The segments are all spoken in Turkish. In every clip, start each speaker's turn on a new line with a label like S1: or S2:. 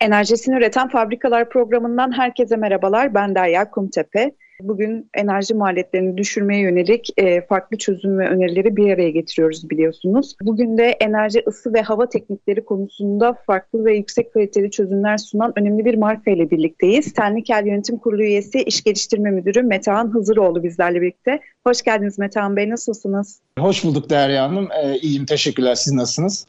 S1: Enerjisini üreten fabrikalar programından herkese merhabalar. Ben Derya Kumtepe. Bugün enerji maliyetlerini düşürmeye yönelik e, farklı çözüm ve önerileri bir araya getiriyoruz biliyorsunuz. Bugün de enerji, ısı ve hava teknikleri konusunda farklı ve yüksek kaliteli çözümler sunan önemli bir marka ile birlikteyiz. Tenlikel Yönetim Kurulu üyesi, İş Geliştirme Müdürü Metehan Hızıroğlu bizlerle birlikte. Hoş geldiniz Metehan Bey, nasılsınız?
S2: Hoş bulduk Derya Hanım. Ee, iyiyim, teşekkürler. Siz nasılsınız?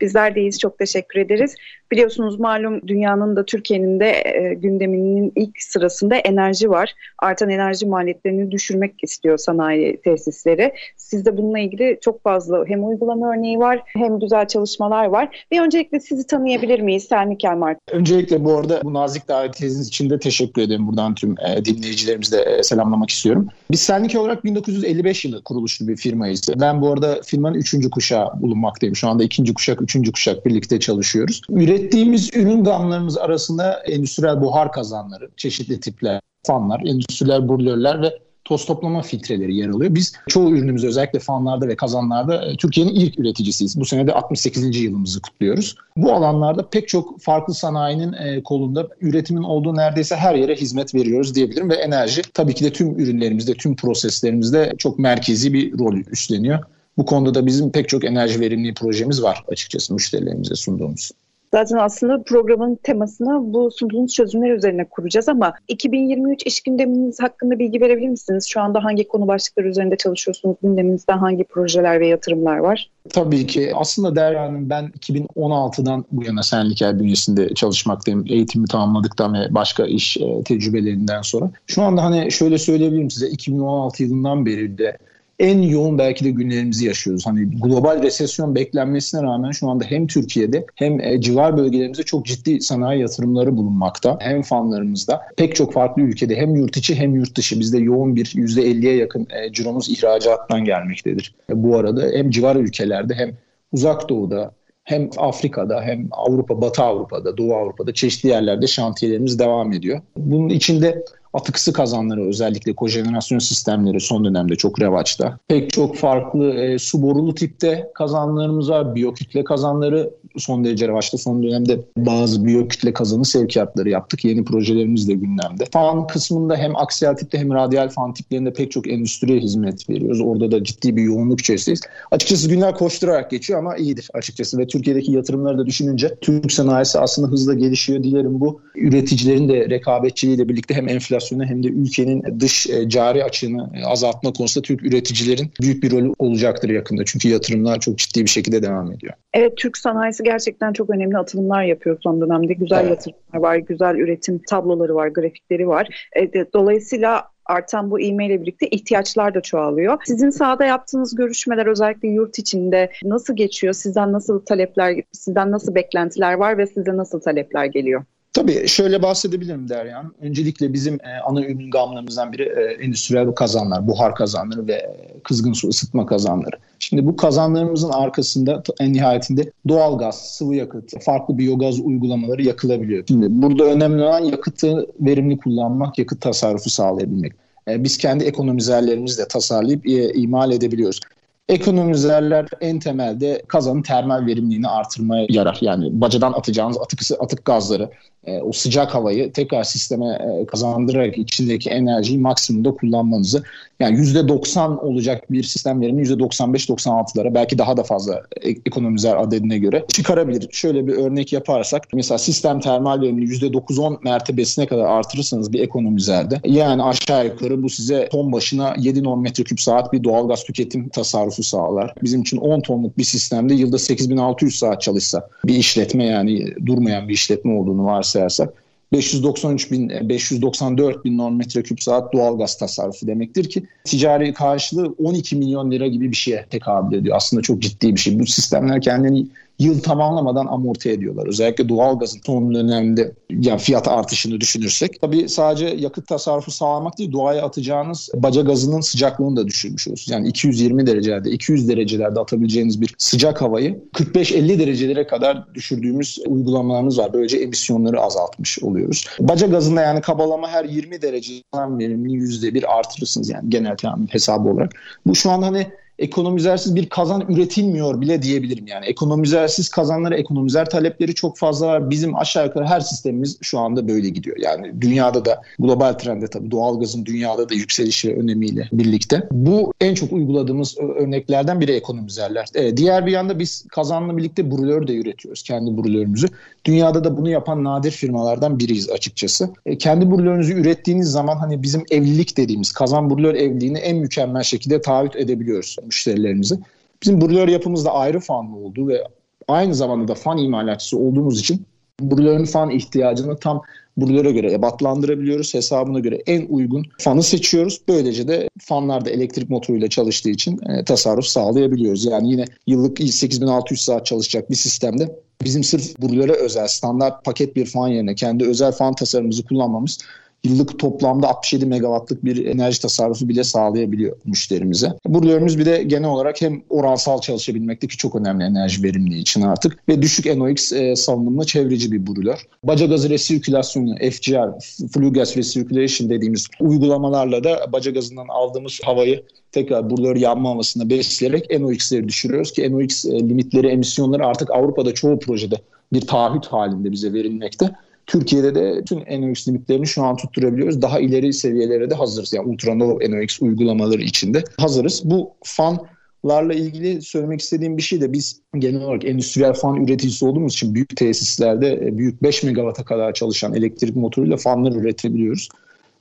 S1: Bizler deyiz. Çok teşekkür ederiz. Biliyorsunuz malum dünyanın da Türkiye'nin de e, gündeminin ilk sırasında enerji var. Artan enerji maliyetlerini düşürmek istiyor sanayi tesisleri. Sizde bununla ilgili çok fazla hem uygulama örneği var hem güzel çalışmalar var. Bir öncelikle sizi tanıyabilir miyiz Selmi Kelmar?
S2: Öncelikle bu arada bu nazik davetiniz için de teşekkür ederim. Buradan tüm e, dinleyicilerimizi de e, selamlamak istiyorum. Biz Selnik olarak 1955 yılı kuruluşlu bir firmayız. Ben bu arada firmanın üçüncü kuşağı bulunmaktayım. Şu anda ikinci kuşak, üçüncü kuşak birlikte çalışıyoruz. Ürettiğimiz ürün gamlarımız arasında endüstriyel buhar kazanları, çeşitli tipler, fanlar, endüstriyel brülörler ve toz toplama filtreleri yer alıyor. Biz çoğu ürünümüzü özellikle fanlarda ve kazanlarda e, Türkiye'nin ilk üreticisiyiz. Bu sene de 68. yılımızı kutluyoruz. Bu alanlarda pek çok farklı sanayinin e, kolunda üretimin olduğu neredeyse her yere hizmet veriyoruz diyebilirim ve enerji tabii ki de tüm ürünlerimizde, tüm proseslerimizde çok merkezi bir rol üstleniyor. Bu konuda da bizim pek çok enerji verimliliği projemiz var açıkçası müşterilerimize sunduğumuz.
S1: Zaten aslında programın temasını bu sunduğunuz çözümler üzerine kuracağız ama 2023 iş gündeminiz hakkında bilgi verebilir misiniz? Şu anda hangi konu başlıkları üzerinde çalışıyorsunuz? Gündeminizde hangi projeler ve yatırımlar var?
S2: Tabii ki. Aslında Derya Hanım ben 2016'dan bu yana Senliker bünyesinde çalışmaktayım. Eğitimi tamamladıktan ve başka iş e, tecrübelerinden sonra. Şu anda hani şöyle söyleyebilirim size 2016 yılından beri de en yoğun belki de günlerimizi yaşıyoruz. Hani global resesyon beklenmesine rağmen şu anda hem Türkiye'de hem e, civar bölgelerimizde çok ciddi sanayi yatırımları bulunmakta. Hem fanlarımızda pek çok farklı ülkede hem yurt içi hem yurt dışı bizde yoğun bir %50'ye yakın e, ciromuz ihracattan gelmektedir. E, bu arada hem civar ülkelerde hem uzak doğuda hem Afrika'da hem Avrupa, Batı Avrupa'da, Doğu Avrupa'da çeşitli yerlerde şantiyelerimiz devam ediyor. Bunun içinde atıksı kazanları özellikle kojenerasyon sistemleri son dönemde çok revaçta. Pek çok farklı e, su borulu tipte kazanlarımız var. Biyokütle kazanları son derece revaçta. Son dönemde bazı biyokütle kazanı sevkiyatları yaptık. Yeni projelerimiz de gündemde. Fan kısmında hem aksiyel tipte hem radyal fan tiplerinde pek çok endüstriye hizmet veriyoruz. Orada da ciddi bir yoğunluk içerisindeyiz. Açıkçası günler koşturarak geçiyor ama iyidir açıkçası ve Türkiye'deki yatırımları da düşününce Türk sanayisi aslında hızla gelişiyor. Dilerim bu üreticilerin de rekabetçiliğiyle birlikte hem enflasyon enflasyonu hem de ülkenin dış e, cari açığını azaltma konusunda Türk üreticilerin büyük bir rolü olacaktır yakında. Çünkü yatırımlar çok ciddi bir şekilde devam ediyor.
S1: Evet Türk sanayisi gerçekten çok önemli atılımlar yapıyor son dönemde. Güzel evet. yatırımlar var, güzel üretim tabloları var, grafikleri var. E, dolayısıyla artan bu ivmeyle birlikte ihtiyaçlar da çoğalıyor. Sizin sahada yaptığınız görüşmeler özellikle yurt içinde nasıl geçiyor? Sizden nasıl talepler, sizden nasıl beklentiler var ve size nasıl talepler geliyor?
S2: Tabii şöyle bahsedebilirim Deryan. Öncelikle bizim e, ana ürün gamlarımızdan biri e, endüstriyel kazanlar, buhar kazanları ve kızgın su ısıtma kazanları. Şimdi bu kazanlarımızın arkasında en nihayetinde doğal gaz, sıvı yakıt, farklı biyogaz uygulamaları yakılabiliyor. Şimdi burada önemli olan yakıtı verimli kullanmak, yakıt tasarrufu sağlayabilmek. E, biz kendi ekonomizerlerimizle tasarlayıp e, imal edebiliyoruz. Ekonomizerler en temelde kazanın termal verimliliğini artırmaya yarar. Yani bacadan atacağınız atık, atık gazları e, o sıcak havayı tekrar sisteme e, kazandırarak içindeki enerjiyi maksimumda kullanmanızı yani %90 olacak bir sistem verimini %95-96'lara belki daha da fazla ekonomizer adedine göre çıkarabilir. Şöyle bir örnek yaparsak mesela sistem termal verimini %9-10 mertebesine kadar artırırsanız bir ekonomizerde yani aşağı yukarı bu size ton başına 7 norm metreküp saat bir doğalgaz tüketim tasarrufu sağlar. Bizim için 10 tonluk bir sistemde yılda 8600 saat çalışsa bir işletme yani durmayan bir işletme olduğunu varsa varsayarsak 593 bin, 594 bin norm metreküp saat doğal gaz tasarrufu demektir ki ticari karşılığı 12 milyon lira gibi bir şeye tekabül ediyor. Aslında çok ciddi bir şey. Bu sistemler kendini yıl tamamlamadan amorti ediyorlar. Özellikle doğalgazın son dönemde yani fiyat artışını düşünürsek. Tabii sadece yakıt tasarrufu sağlamak değil doğaya atacağınız baca gazının sıcaklığını da düşürmüş olursunuz. Yani 220 derecelerde 200 derecelerde atabileceğiniz bir sıcak havayı 45-50 derecelere kadar düşürdüğümüz uygulamalarımız var. Böylece emisyonları azaltmış oluyoruz. Baca gazında yani kabalama her 20 derece verimini %1 artırırsınız yani genel tahmin hesabı olarak. Bu şu an hani ekonomizersiz bir kazan üretilmiyor bile diyebilirim yani. Ekonomizersiz kazanları, ekonomizer talepleri çok fazla var. Bizim aşağı yukarı her sistemimiz şu anda böyle gidiyor. Yani dünyada da global trende tabii doğalgazın dünyada da yükselişi önemiyle birlikte. Bu en çok uyguladığımız örneklerden biri ekonomizerler. Ee, diğer bir yanda biz kazanla birlikte brülör de üretiyoruz kendi brülörümüzü. Dünyada da bunu yapan nadir firmalardan biriyiz açıkçası. E, kendi brülörünüzü ürettiğiniz zaman hani bizim evlilik dediğimiz kazan brülör evliliğini en mükemmel şekilde taahhüt edebiliyoruz müşterilerimizi. Bizim brülör yapımızda ayrı fanlı olduğu ve aynı zamanda da fan imalatçısı olduğumuz için brülörün fan ihtiyacını tam brülöre göre ebatlandırabiliyoruz. Hesabına göre en uygun fanı seçiyoruz. Böylece de fanlar da elektrik motoruyla çalıştığı için e, tasarruf sağlayabiliyoruz. Yani yine yıllık 8600 saat çalışacak bir sistemde bizim sırf brülöre özel standart paket bir fan yerine kendi özel fan tasarımımızı kullanmamız yıllık toplamda 67 megawattlık bir enerji tasarrufu bile sağlayabiliyor müşterimize. Brülörümüz bir de genel olarak hem oransal çalışabilmekte ki çok önemli enerji verimliliği için artık ve düşük NOx e, salınımlı çevreci bir brülör. Baca gazı resirkülasyonu, FGR, Flue Gas Recirculation dediğimiz uygulamalarla da baca gazından aldığımız havayı tekrar brülör yanma havasına besleyerek NOx'leri düşürüyoruz ki NOx e, limitleri, emisyonları artık Avrupa'da çoğu projede bir taahhüt halinde bize verilmekte. Türkiye'de de tüm NOx limitlerini şu an tutturabiliyoruz. Daha ileri seviyelere de hazırız. Yani ultra low NOx uygulamaları içinde hazırız. Bu fanlarla ilgili söylemek istediğim bir şey de biz genel olarak endüstriyel fan üreticisi olduğumuz için büyük tesislerde e, büyük 5 megawatt'a kadar çalışan elektrik motoruyla fanlar üretebiliyoruz.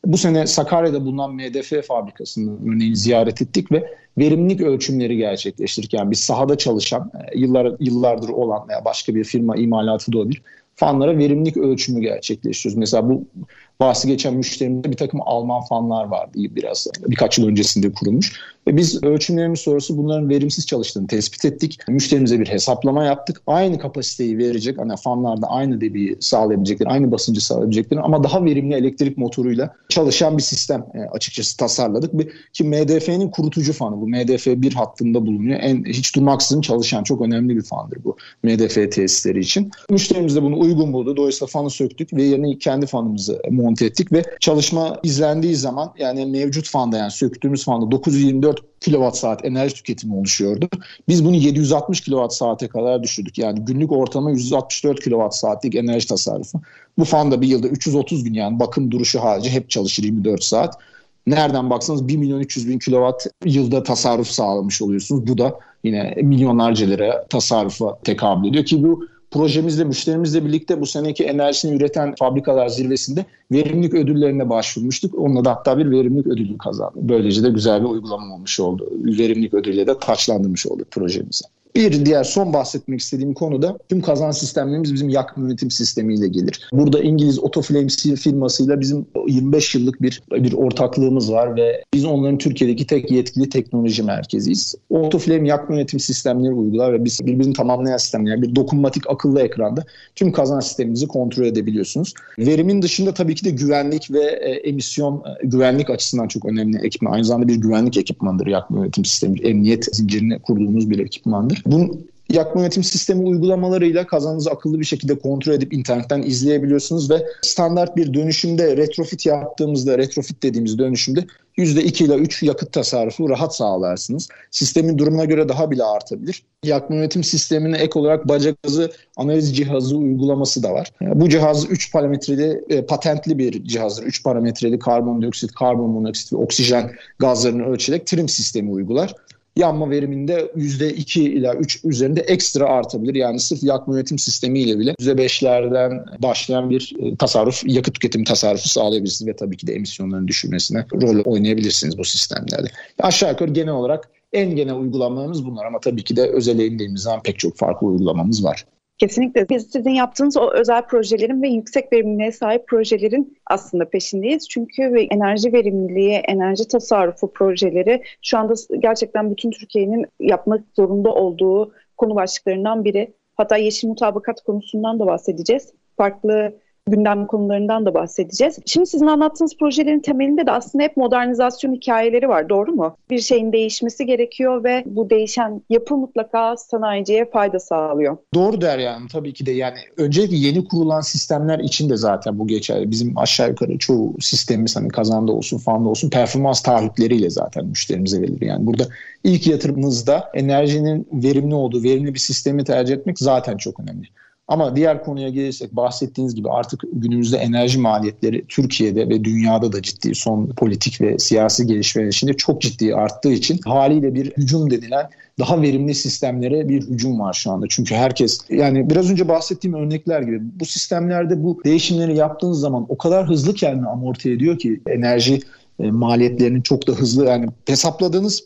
S2: Bu sene Sakarya'da bulunan MDF fabrikasını örneğin ziyaret ettik ve verimlilik ölçümleri gerçekleştirdik. Yani biz sahada çalışan, e, yıllar yıllardır olan veya başka bir firma imalatı da olabilir fanlara verimlilik ölçümü gerçekleştiriyoruz. Mesela bu bahsi geçen müşterimde bir takım Alman fanlar vardı biraz birkaç yıl öncesinde kurulmuş. Ve biz ölçümlerimiz sonrası bunların verimsiz çalıştığını tespit ettik. Müşterimize bir hesaplama yaptık. Aynı kapasiteyi verecek, hani fanlarda aynı debiyi sağlayabilecekleri, aynı basıncı sağlayabilecekleri ama daha verimli elektrik motoruyla çalışan bir sistem e, açıkçası tasarladık. Ki MDF'nin kurutucu fanı bu. MDF bir hattında bulunuyor. En hiç durmaksızın çalışan çok önemli bir fandır bu MDF tesisleri için. Müşterimiz de bunu uygun buldu. Dolayısıyla fanı söktük ve yerine kendi fanımızı monte ettik ve çalışma izlendiği zaman yani mevcut fanda yani söktüğümüz fanda 924 kilowatt saat enerji tüketimi oluşuyordu. Biz bunu 760 kilowatt saate kadar düşürdük. Yani günlük ortalama 164 kilowatt saatlik enerji tasarrufu. Bu fanda bir yılda 330 gün yani bakım duruşu harici hep çalışır 24 saat. Nereden baksanız 1 milyon 300 bin kilowatt yılda tasarruf sağlamış oluyorsunuz. Bu da yine milyonlarca lira tasarrufa tekabül ediyor ki bu projemizle, müşterimizle birlikte bu seneki enerjisini üreten fabrikalar zirvesinde verimlilik ödüllerine başvurmuştuk. Onunla da hatta bir verimlilik ödülü kazandı. Böylece de güzel bir uygulama olmuş oldu. Verimlilik ödülüyle de taçlandırmış olduk projemizi. Bir diğer son bahsetmek istediğim konu da tüm kazan sistemlerimiz bizim yakma yönetim sistemiyle gelir. Burada İngiliz Otoflame firmasıyla bizim 25 yıllık bir bir ortaklığımız var ve biz onların Türkiye'deki tek yetkili teknoloji merkeziyiz. Otoflame yakma yönetim sistemleri uygular ve biz birbirini tamamlayan sistemler, bir dokunmatik akıllı ekranda tüm kazan sistemimizi kontrol edebiliyorsunuz. Verimin dışında tabii ki de güvenlik ve e, emisyon e, güvenlik açısından çok önemli ekipman. Aynı zamanda bir güvenlik ekipmandır yakma yönetim sistemi. Emniyet zincirini kurduğumuz bir ekipmandır. Bu yakma yönetim sistemi uygulamalarıyla kazanınızı akıllı bir şekilde kontrol edip internetten izleyebiliyorsunuz ve standart bir dönüşümde retrofit yaptığımızda retrofit dediğimiz dönüşümde %2 ile 3 yakıt tasarrufu rahat sağlarsınız. Sistemin durumuna göre daha bile artabilir. Yakma yönetim sistemine ek olarak baca gazı analiz cihazı uygulaması da var. Bu cihaz 3 parametreli e, patentli bir cihazdır. 3 parametreli karbondioksit, karbon monoksit ve oksijen gazlarını ölçerek trim sistemi uygular yanma veriminde %2 ila 3 üzerinde ekstra artabilir. Yani sırf yakma yönetim sistemiyle bile %5'lerden başlayan bir e, tasarruf, yakıt tüketimi tasarrufu sağlayabilirsiniz ve tabii ki de emisyonların düşürmesine rol oynayabilirsiniz bu sistemlerde. Aşağı yukarı genel olarak en genel uygulamalarımız bunlar ama tabii ki de özel zaman pek çok farklı uygulamamız var.
S1: Kesinlikle. Biz sizin yaptığınız o özel projelerin ve yüksek verimliliğe sahip projelerin aslında peşindeyiz. Çünkü enerji verimliliği, enerji tasarrufu projeleri şu anda gerçekten bütün Türkiye'nin yapmak zorunda olduğu konu başlıklarından biri. Hatta yeşil mutabakat konusundan da bahsedeceğiz. Farklı gündem konularından da bahsedeceğiz. Şimdi sizin anlattığınız projelerin temelinde de aslında hep modernizasyon hikayeleri var. Doğru mu? Bir şeyin değişmesi gerekiyor ve bu değişen yapı mutlaka sanayiciye fayda sağlıyor.
S2: Doğru der yani tabii ki de yani öncelikle yeni kurulan sistemler için de zaten bu geçerli. Bizim aşağı yukarı çoğu sistemimiz hani kazanda olsun, fanda olsun performans taahhütleriyle zaten müşterimize verilir. Yani burada ilk yatırımınızda enerjinin verimli olduğu, verimli bir sistemi tercih etmek zaten çok önemli. Ama diğer konuya gelirsek bahsettiğiniz gibi artık günümüzde enerji maliyetleri Türkiye'de ve dünyada da ciddi son politik ve siyasi gelişmeler içinde çok ciddi arttığı için haliyle bir hücum denilen daha verimli sistemlere bir hücum var şu anda. Çünkü herkes yani biraz önce bahsettiğim örnekler gibi bu sistemlerde bu değişimleri yaptığınız zaman o kadar hızlı kendini amorti ediyor ki enerji e, maliyetlerinin çok da hızlı yani hesapladığınız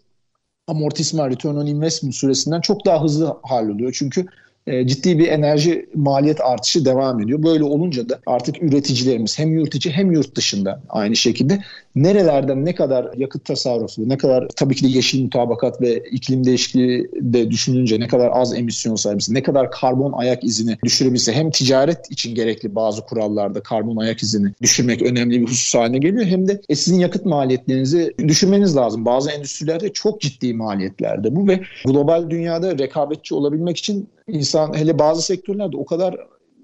S2: amortisman return on investment süresinden çok daha hızlı halloluyor. Çünkü e, ciddi bir enerji maliyet artışı devam ediyor. Böyle olunca da artık üreticilerimiz hem yurt içi hem yurt dışında aynı şekilde nerelerden ne kadar yakıt tasarrufu, ne kadar tabii ki de yeşil mutabakat ve iklim değişikliği de düşününce ne kadar az emisyon sahibiz, ne kadar karbon ayak izini düşürebilse hem ticaret için gerekli bazı kurallarda karbon ayak izini düşürmek önemli bir husus haline geliyor hem de e, sizin yakıt maliyetlerinizi düşürmeniz lazım. Bazı endüstrilerde çok ciddi maliyetlerde bu ve global dünyada rekabetçi olabilmek için insan hele bazı sektörlerde o kadar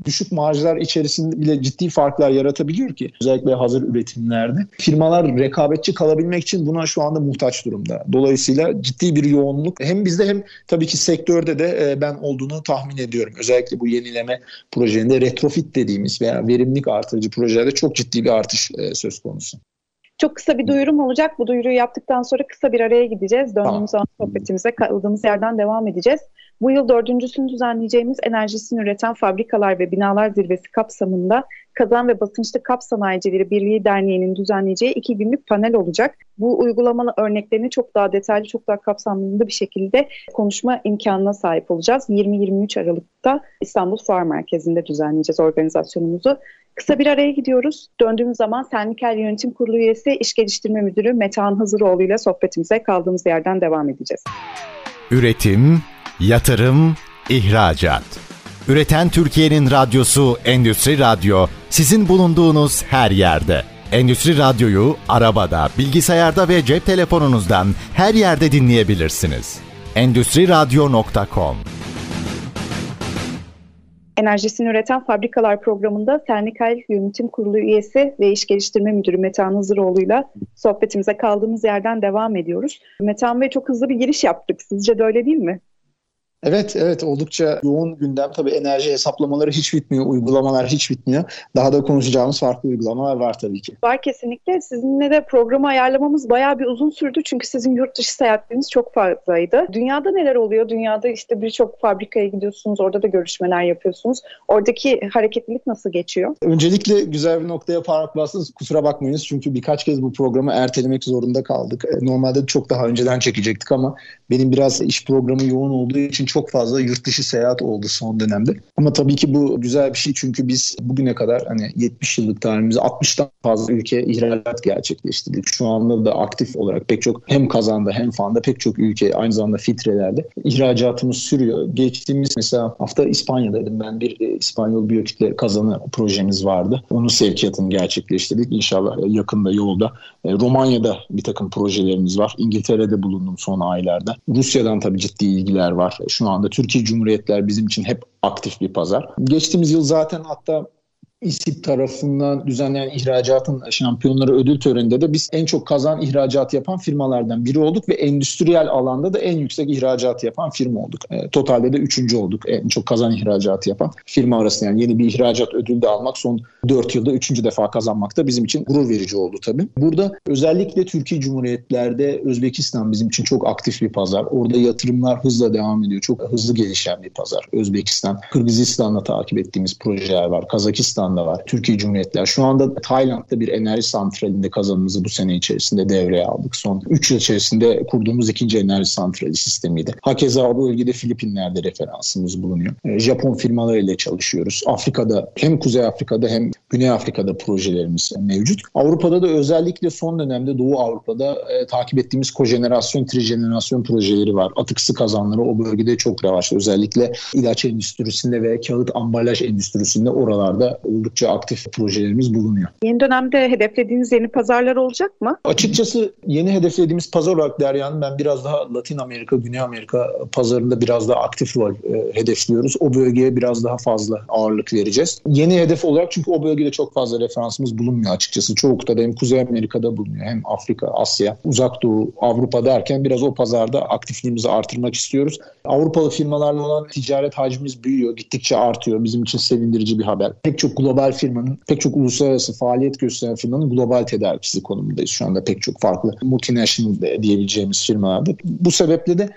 S2: düşük marjlar içerisinde bile ciddi farklar yaratabiliyor ki özellikle hazır üretimlerde. Firmalar rekabetçi kalabilmek için buna şu anda muhtaç durumda. Dolayısıyla ciddi bir yoğunluk hem bizde hem tabii ki sektörde de e, ben olduğunu tahmin ediyorum. Özellikle bu yenileme projelerinde retrofit dediğimiz veya verimlilik artırıcı projelerde çok ciddi bir artış e, söz konusu.
S1: Çok kısa bir duyurum olacak. Bu duyuruyu yaptıktan sonra kısa bir araya gideceğiz. Döndüğümüz tamam. zaman sohbetimize kaldığımız yerden devam edeceğiz. Bu yıl dördüncüsünü düzenleyeceğimiz enerjisini üreten fabrikalar ve binalar zirvesi kapsamında Kazan ve Basınçlı Kap Sanayicileri Birliği Derneği'nin düzenleyeceği iki günlük panel olacak. Bu uygulama örneklerini çok daha detaylı, çok daha kapsamlı bir şekilde konuşma imkanına sahip olacağız. 20-23 Aralık'ta İstanbul Fuar Merkezi'nde düzenleyeceğiz organizasyonumuzu. Kısa bir araya gidiyoruz. Döndüğümüz zaman Senlikel Yönetim Kurulu üyesi İş Geliştirme Müdürü Metehan Hazıroğlu ile sohbetimize kaldığımız yerden devam edeceğiz.
S3: Üretim, yatırım, ihracat. Üreten Türkiye'nin radyosu Endüstri Radyo sizin bulunduğunuz her yerde. Endüstri Radyo'yu arabada, bilgisayarda ve cep telefonunuzdan her yerde dinleyebilirsiniz. Endüstri Radyo.com
S1: Enerjisini üreten fabrikalar programında Sernikal Yönetim Kurulu üyesi ve İş Geliştirme Müdürü Metehan Hızıroğlu ile sohbetimize kaldığımız yerden devam ediyoruz. Metehan Bey çok hızlı bir giriş yaptık. Sizce de öyle değil mi?
S2: Evet, evet oldukça yoğun gündem. Tabii enerji hesaplamaları hiç bitmiyor, uygulamalar hiç bitmiyor. Daha da konuşacağımız farklı uygulamalar var tabii ki.
S1: Var kesinlikle. Sizinle de programı ayarlamamız bayağı bir uzun sürdü. Çünkü sizin yurt dışı seyahatleriniz çok fazlaydı. Dünyada neler oluyor? Dünyada işte birçok fabrikaya gidiyorsunuz, orada da görüşmeler yapıyorsunuz. Oradaki hareketlilik nasıl geçiyor?
S2: Öncelikle güzel bir noktaya parmak bastınız. Kusura bakmayınız çünkü birkaç kez bu programı ertelemek zorunda kaldık. E, normalde çok daha önceden çekecektik ama benim biraz iş programı yoğun olduğu için çok fazla yurt dışı seyahat oldu son dönemde. Ama tabii ki bu güzel bir şey çünkü biz bugüne kadar hani 70 yıllık tarihimizde 60'tan fazla ülke ihracat gerçekleştirdik. Şu anda da aktif olarak pek çok hem kazanda hem fanda pek çok ülke aynı zamanda filtrelerde ihracatımız sürüyor. Geçtiğimiz mesela hafta İspanya'daydım ben bir e, İspanyol biyokütle kazanı projemiz vardı. Onun sevkiyatını gerçekleştirdik. İnşallah yakında yolda. E, Romanya'da bir takım projelerimiz var. İngiltere'de bulundum son aylarda. Rusya'dan tabii ciddi ilgiler var. Şu anda Türkiye Cumhuriyetler bizim için hep aktif bir pazar. Geçtiğimiz yıl zaten hatta İSİP tarafından düzenlenen ihracatın şampiyonları ödül töreninde de biz en çok kazan ihracat yapan firmalardan biri olduk ve endüstriyel alanda da en yüksek ihracat yapan firma olduk. E, totalde de üçüncü olduk en çok kazan ihracat yapan firma arasında. Yani yeni bir ihracat ödülü de almak son dört yılda üçüncü defa kazanmak da bizim için gurur verici oldu tabii. Burada özellikle Türkiye Cumhuriyetlerde Özbekistan bizim için çok aktif bir pazar. Orada yatırımlar hızla devam ediyor. Çok hızlı gelişen bir pazar. Özbekistan, Kırgızistan'la takip ettiğimiz projeler var. Kazakistan İzlanda var. Türkiye Cumhuriyetler. Şu anda Tayland'da bir enerji santralinde kazanımızı bu sene içerisinde devreye aldık. Son 3 yıl içerisinde kurduğumuz ikinci enerji santrali sistemiydi. Hakeza bu bölgede Filipinler'de referansımız bulunuyor. E, Japon firmalarıyla çalışıyoruz. Afrika'da hem Kuzey Afrika'da hem Güney Afrika'da projelerimiz mevcut. Avrupa'da da özellikle son dönemde Doğu Avrupa'da e, takip ettiğimiz kojenerasyon, trijenerasyon projeleri var. Atıksı kazanları o bölgede çok revaçta. Özellikle ilaç endüstrisinde ve kağıt ambalaj endüstrisinde oralarda oldukça aktif projelerimiz bulunuyor.
S1: Yeni dönemde hedeflediğiniz yeni pazarlar olacak mı?
S2: Açıkçası yeni hedeflediğimiz pazar olarak Derya'nın ben biraz daha Latin Amerika, Güney Amerika pazarında biraz daha aktif rol e, hedefliyoruz. O bölgeye biraz daha fazla ağırlık vereceğiz. Yeni hedef olarak çünkü o bölgede çok fazla referansımız bulunmuyor açıkçası. Çoğu kıtada hem Kuzey Amerika'da bulunuyor hem Afrika, Asya, Uzak Doğu, Avrupa derken biraz o pazarda aktifliğimizi artırmak istiyoruz. Avrupalı firmalarla olan ticaret hacmimiz büyüyor, gittikçe artıyor. Bizim için sevindirici bir haber. Pek çok global firmanın, pek çok uluslararası faaliyet gösteren firmanın global tedarikçisi konumundayız. Şu anda pek çok farklı multinational diyebileceğimiz firmalarda. Bu sebeple de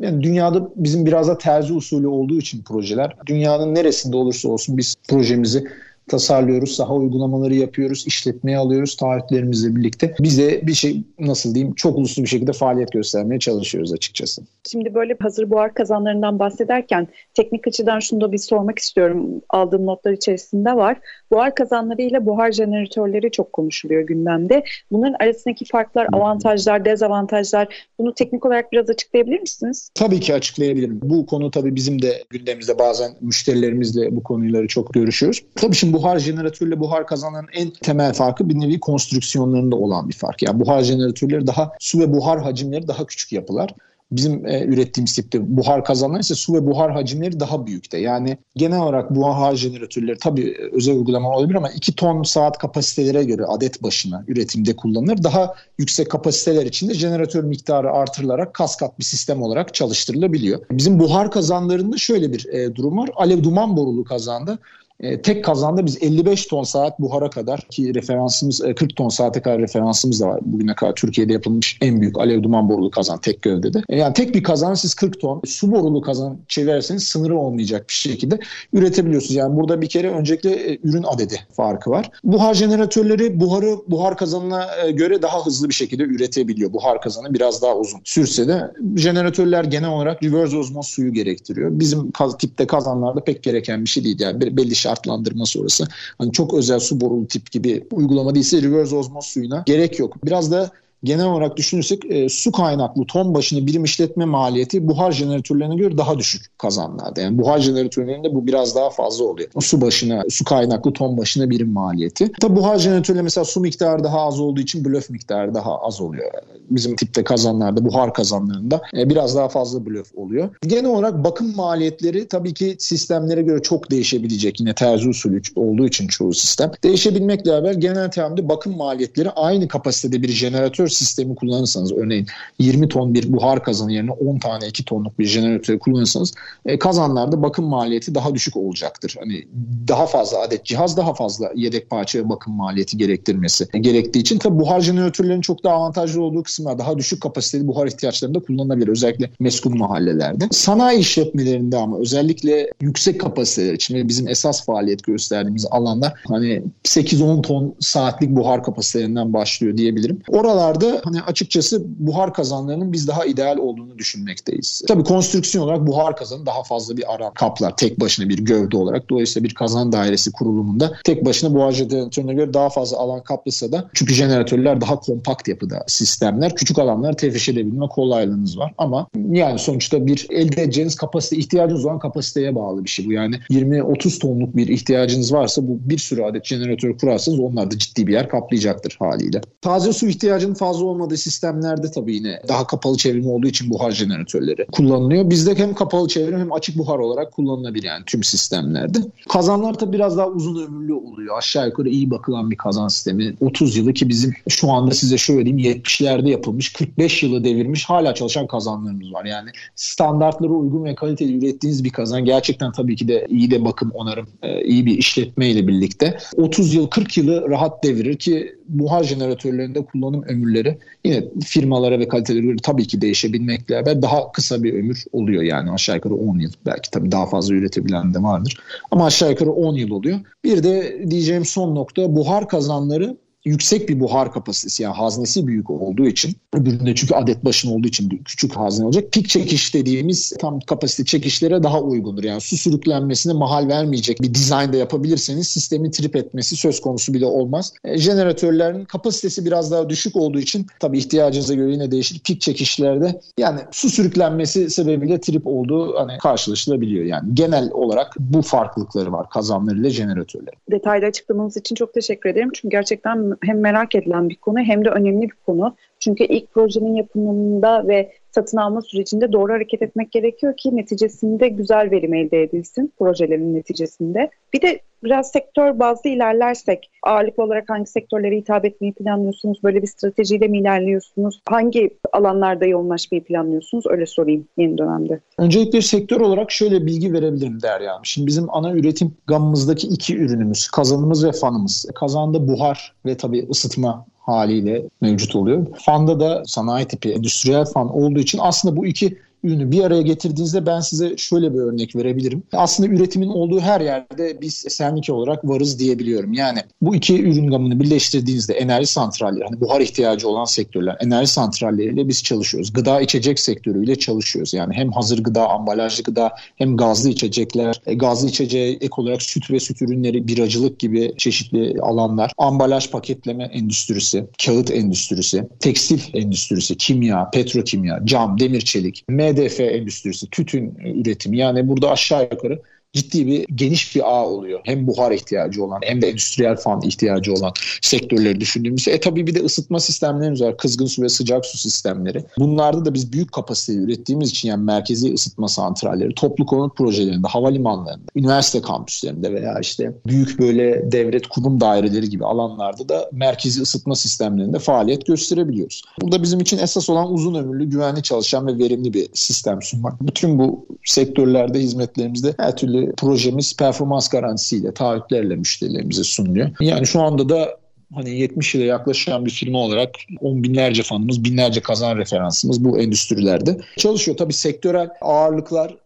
S2: yani dünyada bizim biraz da terzi usulü olduğu için projeler dünyanın neresinde olursa olsun biz projemizi tasarlıyoruz, saha uygulamaları yapıyoruz, işletmeye alıyoruz taahhütlerimizle birlikte. Biz de bir şey nasıl diyeyim çok uluslu bir şekilde faaliyet göstermeye çalışıyoruz açıkçası.
S1: Şimdi böyle hazır buhar kazanlarından bahsederken teknik açıdan şunu da bir sormak istiyorum. Aldığım notlar içerisinde var. Buhar kazanları ile buhar jeneratörleri çok konuşuluyor gündemde. Bunların arasındaki farklar, avantajlar, dezavantajlar bunu teknik olarak biraz açıklayabilir misiniz?
S2: Tabii ki açıklayabilirim. Bu konu tabii bizim de gündemimizde bazen müşterilerimizle bu konuları çok görüşüyoruz. Tabii şimdi buhar jeneratörüyle buhar kazanların en temel farkı bir nevi konstrüksiyonlarında olan bir fark. Yani buhar jeneratörleri daha su ve buhar hacimleri daha küçük yapılar bizim e, ürettiğimiz tipte buhar kazanlar ise su ve buhar hacimleri daha büyükte. Yani genel olarak buhar jeneratörleri tabii e, özel uygulama olabilir ama 2 ton saat kapasitelere göre adet başına üretimde kullanılır. Daha yüksek kapasiteler için de jeneratör miktarı artırılarak kaskat bir sistem olarak çalıştırılabiliyor. Bizim buhar kazanlarında şöyle bir e, durum var. Alev duman borulu kazanda e, tek kazanda biz 55 ton saat buhara kadar ki referansımız e, 40 ton saate kadar referansımız da var. Bugüne kadar Türkiye'de yapılmış en büyük alev duman borulu kazan tek gövdede. E, yani tek bir kazan siz 40 ton su borulu kazan çevirirseniz sınırı olmayacak bir şekilde üretebiliyorsunuz. Yani burada bir kere öncelikle e, ürün adedi farkı var. Buhar jeneratörleri buharı buhar kazanına e, göre daha hızlı bir şekilde üretebiliyor. Buhar kazanı biraz daha uzun sürse de jeneratörler genel olarak reverse osmoz suyu gerektiriyor. Bizim tipte kazanlarda pek gereken bir şey değil. Yani belli şartlandırma sonrası. Hani çok özel su borulu tip gibi uygulama değilse reverse osmoz suyuna gerek yok. Biraz da genel olarak düşünürsek e, su kaynaklı ton başına birim işletme maliyeti buhar jeneratörlerine göre daha düşük kazanlarda. Yani buhar jeneratörlerinde bu biraz daha fazla oluyor. Su başına, su kaynaklı ton başına birim maliyeti. Tabi buhar jeneratörleri mesela su miktarı daha az olduğu için blöf miktarı daha az oluyor. Bizim tipte kazanlarda, buhar kazanlarında e, biraz daha fazla blöf oluyor. Genel olarak bakım maliyetleri tabii ki sistemlere göre çok değişebilecek. Yine terzi usulü olduğu için çoğu sistem. Değişebilmekle beraber genel terimde bakım maliyetleri aynı kapasitede bir jeneratör sistemi kullanırsanız örneğin 20 ton bir buhar kazanı yerine 10 tane 2 tonluk bir jeneratör kullanırsanız e, kazanlarda bakım maliyeti daha düşük olacaktır. Hani daha fazla adet cihaz daha fazla yedek parça bakım maliyeti gerektirmesi gerektiği için tabi buhar jeneratörlerinin çok daha avantajlı olduğu kısımlar daha düşük kapasiteli buhar ihtiyaçlarında kullanılabilir. Özellikle meskun mahallelerde. Sanayi işletmelerinde ama özellikle yüksek kapasiteler için ve bizim esas faaliyet gösterdiğimiz alanlar hani 8-10 ton saatlik buhar kapasitelerinden başlıyor diyebilirim. Oralarda hani açıkçası buhar kazanlarının biz daha ideal olduğunu düşünmekteyiz. Tabii konstrüksiyon olarak buhar kazanı daha fazla bir ara kaplar tek başına bir gövde olarak. Dolayısıyla bir kazan dairesi kurulumunda tek başına buhar jeneratörüne göre daha fazla alan kaplasa da çünkü jeneratörler daha kompakt yapıda sistemler. Küçük alanları tefriş edebilme kolaylığınız var ama yani sonuçta bir elde edeceğiniz kapasite ihtiyacınız olan kapasiteye bağlı bir şey bu. Yani 20-30 tonluk bir ihtiyacınız varsa bu bir sürü adet jeneratör kurarsanız onlar da ciddi bir yer kaplayacaktır haliyle. Taze su ihtiyacının fazla fazla olmadığı sistemlerde tabii yine daha kapalı çevrim olduğu için buhar jeneratörleri kullanılıyor. Bizde hem kapalı çevrim hem açık buhar olarak kullanılabilir yani tüm sistemlerde. Kazanlar tabii biraz daha uzun ömürlü oluyor. Aşağı yukarı iyi bakılan bir kazan sistemi. 30 yılı ki bizim şu anda size şöyle diyeyim 70'lerde yapılmış 45 yılı devirmiş hala çalışan kazanlarımız var. Yani standartlara uygun ve kaliteli ürettiğiniz bir kazan gerçekten tabii ki de iyi de bakım onarım e, iyi bir işletme ile birlikte 30 yıl 40 yılı rahat devirir ki buhar jeneratörlerinde kullanım ömürleri yine firmalara ve kalitelere göre tabii ki değişebilmekle beraber daha kısa bir ömür oluyor. Yani aşağı yukarı 10 yıl. Belki tabii daha fazla üretebilen de vardır. Ama aşağı yukarı 10 yıl oluyor. Bir de diyeceğim son nokta buhar kazanları yüksek bir buhar kapasitesi yani haznesi büyük olduğu için öbüründe çünkü adet başına olduğu için küçük hazne olacak. Pik çekiş dediğimiz tam kapasite çekişlere daha uygundur. Yani su sürüklenmesine mahal vermeyecek bir dizaynda yapabilirseniz sistemin trip etmesi söz konusu bile olmaz. E, jeneratörlerin kapasitesi biraz daha düşük olduğu için tabii ihtiyacınıza göre yine değişir. Pik çekişlerde yani su sürüklenmesi sebebiyle trip olduğu hani karşılaşılabiliyor. Yani genel olarak bu farklılıkları var kazanlarıyla jeneratörler.
S1: Detaylı açıklamanız için çok teşekkür ederim. Çünkü gerçekten hem merak edilen bir konu hem de önemli bir konu. Çünkü ilk projenin yapımında ve satın alma sürecinde doğru hareket etmek gerekiyor ki neticesinde güzel verim elde edilsin projelerin neticesinde. Bir de biraz sektör bazlı ilerlersek ağırlıklı olarak hangi sektörlere hitap etmeyi planlıyorsunuz? Böyle bir stratejiyle mi ilerliyorsunuz? Hangi alanlarda yoğunlaşmayı planlıyorsunuz? Öyle sorayım yeni dönemde.
S2: Öncelikle sektör olarak şöyle bilgi verebilirim Derya Hanım. Şimdi bizim ana üretim gamımızdaki iki ürünümüz kazanımız ve fanımız. Kazanda buhar ve tabii ısıtma haliyle mevcut oluyor. Fanda da sanayi tipi endüstriyel fan olduğu için aslında bu iki ürünü bir araya getirdiğinizde ben size şöyle bir örnek verebilirim. Aslında üretimin olduğu her yerde biz Sernike olarak varız diyebiliyorum. Yani bu iki ürün gamını birleştirdiğinizde enerji santralleri, hani buhar ihtiyacı olan sektörler, enerji santralleriyle biz çalışıyoruz. Gıda içecek sektörüyle çalışıyoruz. Yani hem hazır gıda, ambalajlı gıda hem gazlı içecekler, e, gazlı içeceğe ek olarak süt ve süt ürünleri, biracılık gibi çeşitli alanlar, ambalaj paketleme endüstrisi, kağıt endüstrisi, tekstil endüstrisi, kimya, petrokimya, cam, demir çelik, MDF endüstrisi, tütün üretimi. Yani burada aşağı yukarı ciddi bir geniş bir ağ oluyor. Hem buhar ihtiyacı olan hem de endüstriyel fan ihtiyacı olan sektörleri düşündüğümüzde. E tabii bir de ısıtma sistemlerimiz var. Kızgın su ve sıcak su sistemleri. Bunlarda da biz büyük kapasite ürettiğimiz için yani merkezi ısıtma santralleri, toplu konut projelerinde, havalimanlarında, üniversite kampüslerinde veya işte büyük böyle devlet kurum daireleri gibi alanlarda da merkezi ısıtma sistemlerinde faaliyet gösterebiliyoruz. Burada bizim için esas olan uzun ömürlü, güvenli çalışan ve verimli bir sistem sunmak. Bütün bu sektörlerde hizmetlerimizde her türlü projemiz performans garantisiyle, taahhütlerle müşterilerimize sunuluyor. Yani şu anda da hani 70 yıla yaklaşan bir firma olarak on binlerce fanımız, binlerce kazan referansımız bu endüstrilerde çalışıyor. Tabii sektörel ağırlıklar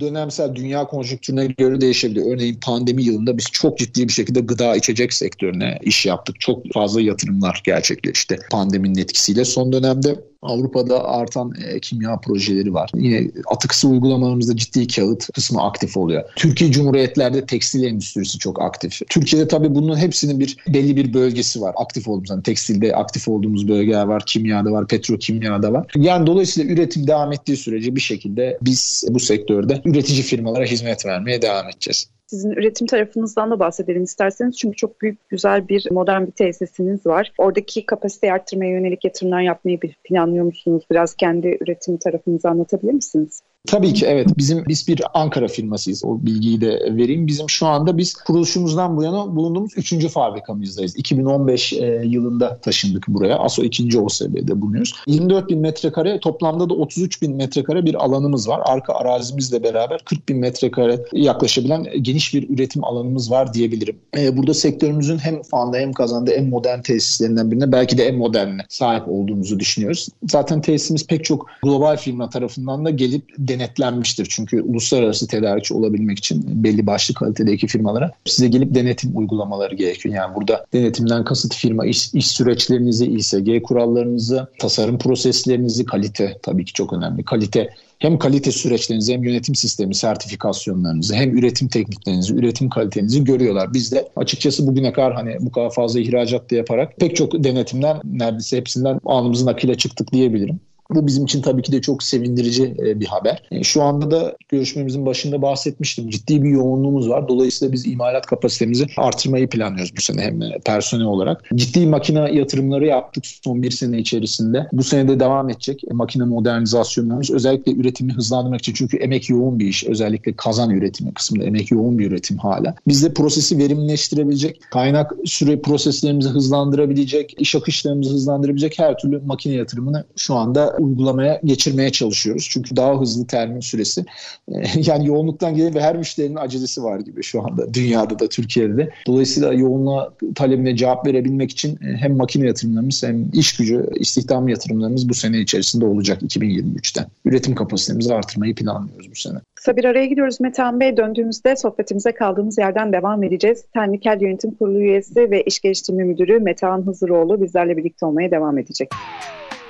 S2: dönemsel dünya konjonktürüne göre değişebilir. Örneğin pandemi yılında biz çok ciddi bir şekilde gıda içecek sektörüne iş yaptık. Çok fazla yatırımlar gerçekleşti pandeminin etkisiyle. Son dönemde Avrupa'da artan e, kimya projeleri var. Yine atıksı uygulamalarımızda ciddi kağıt kısmı aktif oluyor. Türkiye Cumhuriyetlerde tekstil endüstrisi çok aktif. Türkiye'de tabii bunun hepsinin bir belli bir bölgesi var. Aktif olduğumuz yani tekstilde aktif olduğumuz bölgeler var, kimyada var, petrokimyada var. Yani dolayısıyla üretim devam ettiği sürece bir şekilde biz bu sektörde üretici firmalara hizmet vermeye devam edeceğiz.
S1: Sizin üretim tarafınızdan da bahsedelim isterseniz. Çünkü çok büyük, güzel bir modern bir tesisiniz var. Oradaki kapasite arttırmaya yönelik yatırımlar yapmayı planlıyor musunuz? Biraz kendi üretim tarafınızı anlatabilir misiniz?
S2: Tabii ki evet. Bizim biz bir Ankara firmasıyız. O bilgiyi de vereyim. Bizim şu anda biz kuruluşumuzdan bu yana bulunduğumuz 3. fabrikamızdayız. 2015 e, yılında taşındık buraya. ASO 2. OSB'de bulunuyoruz. 24 bin metrekare toplamda da 33 bin metrekare bir alanımız var. Arka arazimizle beraber 40 bin metrekare yaklaşabilen geniş bir üretim alanımız var diyebilirim. E, burada sektörümüzün hem fanda hem kazandı en modern tesislerinden birine belki de en modernine sahip olduğumuzu düşünüyoruz. Zaten tesisimiz pek çok global firma tarafından da gelip denetlenmiştir. Çünkü uluslararası tedarikçi olabilmek için belli başlı kalitedeki firmalara size gelip denetim uygulamaları gerekiyor. Yani burada denetimden kasıt firma iş, iş süreçlerinizi, İSG kurallarınızı, tasarım proseslerinizi, kalite tabii ki çok önemli. Kalite hem kalite süreçlerinizi hem yönetim sistemi sertifikasyonlarınızı hem üretim tekniklerinizi, üretim kalitenizi görüyorlar. Biz de açıkçası bugüne kadar hani bu kadar fazla ihracat da yaparak pek çok denetimden neredeyse hepsinden alnımızın akıyla çıktık diyebilirim. Bu bizim için tabii ki de çok sevindirici e, bir haber. E, şu anda da görüşmemizin başında bahsetmiştim. Ciddi bir yoğunluğumuz var. Dolayısıyla biz imalat kapasitemizi artırmayı planlıyoruz bu sene hem personel olarak. Ciddi makine yatırımları yaptık son bir sene içerisinde. Bu sene de devam edecek. E, makine modernizasyonlarımız özellikle üretimi hızlandırmak için çünkü emek yoğun bir iş. Özellikle kazan üretimi kısmında emek yoğun bir üretim hala. Biz de prosesi verimleştirebilecek, kaynak süre proseslerimizi hızlandırabilecek, iş akışlarımızı hızlandırabilecek her türlü makine yatırımını şu anda uygulamaya geçirmeye çalışıyoruz. Çünkü daha hızlı termin süresi. E, yani yoğunluktan gelen ve her müşterinin acelesi var gibi şu anda dünyada da Türkiye'de de. Dolayısıyla yoğunluğa talebine cevap verebilmek için e, hem makine yatırımlarımız hem iş gücü istihdam yatırımlarımız bu sene içerisinde olacak 2023'te. Üretim kapasitemizi artırmayı planlıyoruz bu sene.
S1: Kısa bir araya gidiyoruz Metehan Bey. Döndüğümüzde sohbetimize kaldığımız yerden devam edeceğiz. Tennikel Yönetim Kurulu üyesi ve İş Geliştirme Müdürü Metehan Hızıroğlu bizlerle birlikte olmaya devam edecek.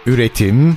S3: Üretim,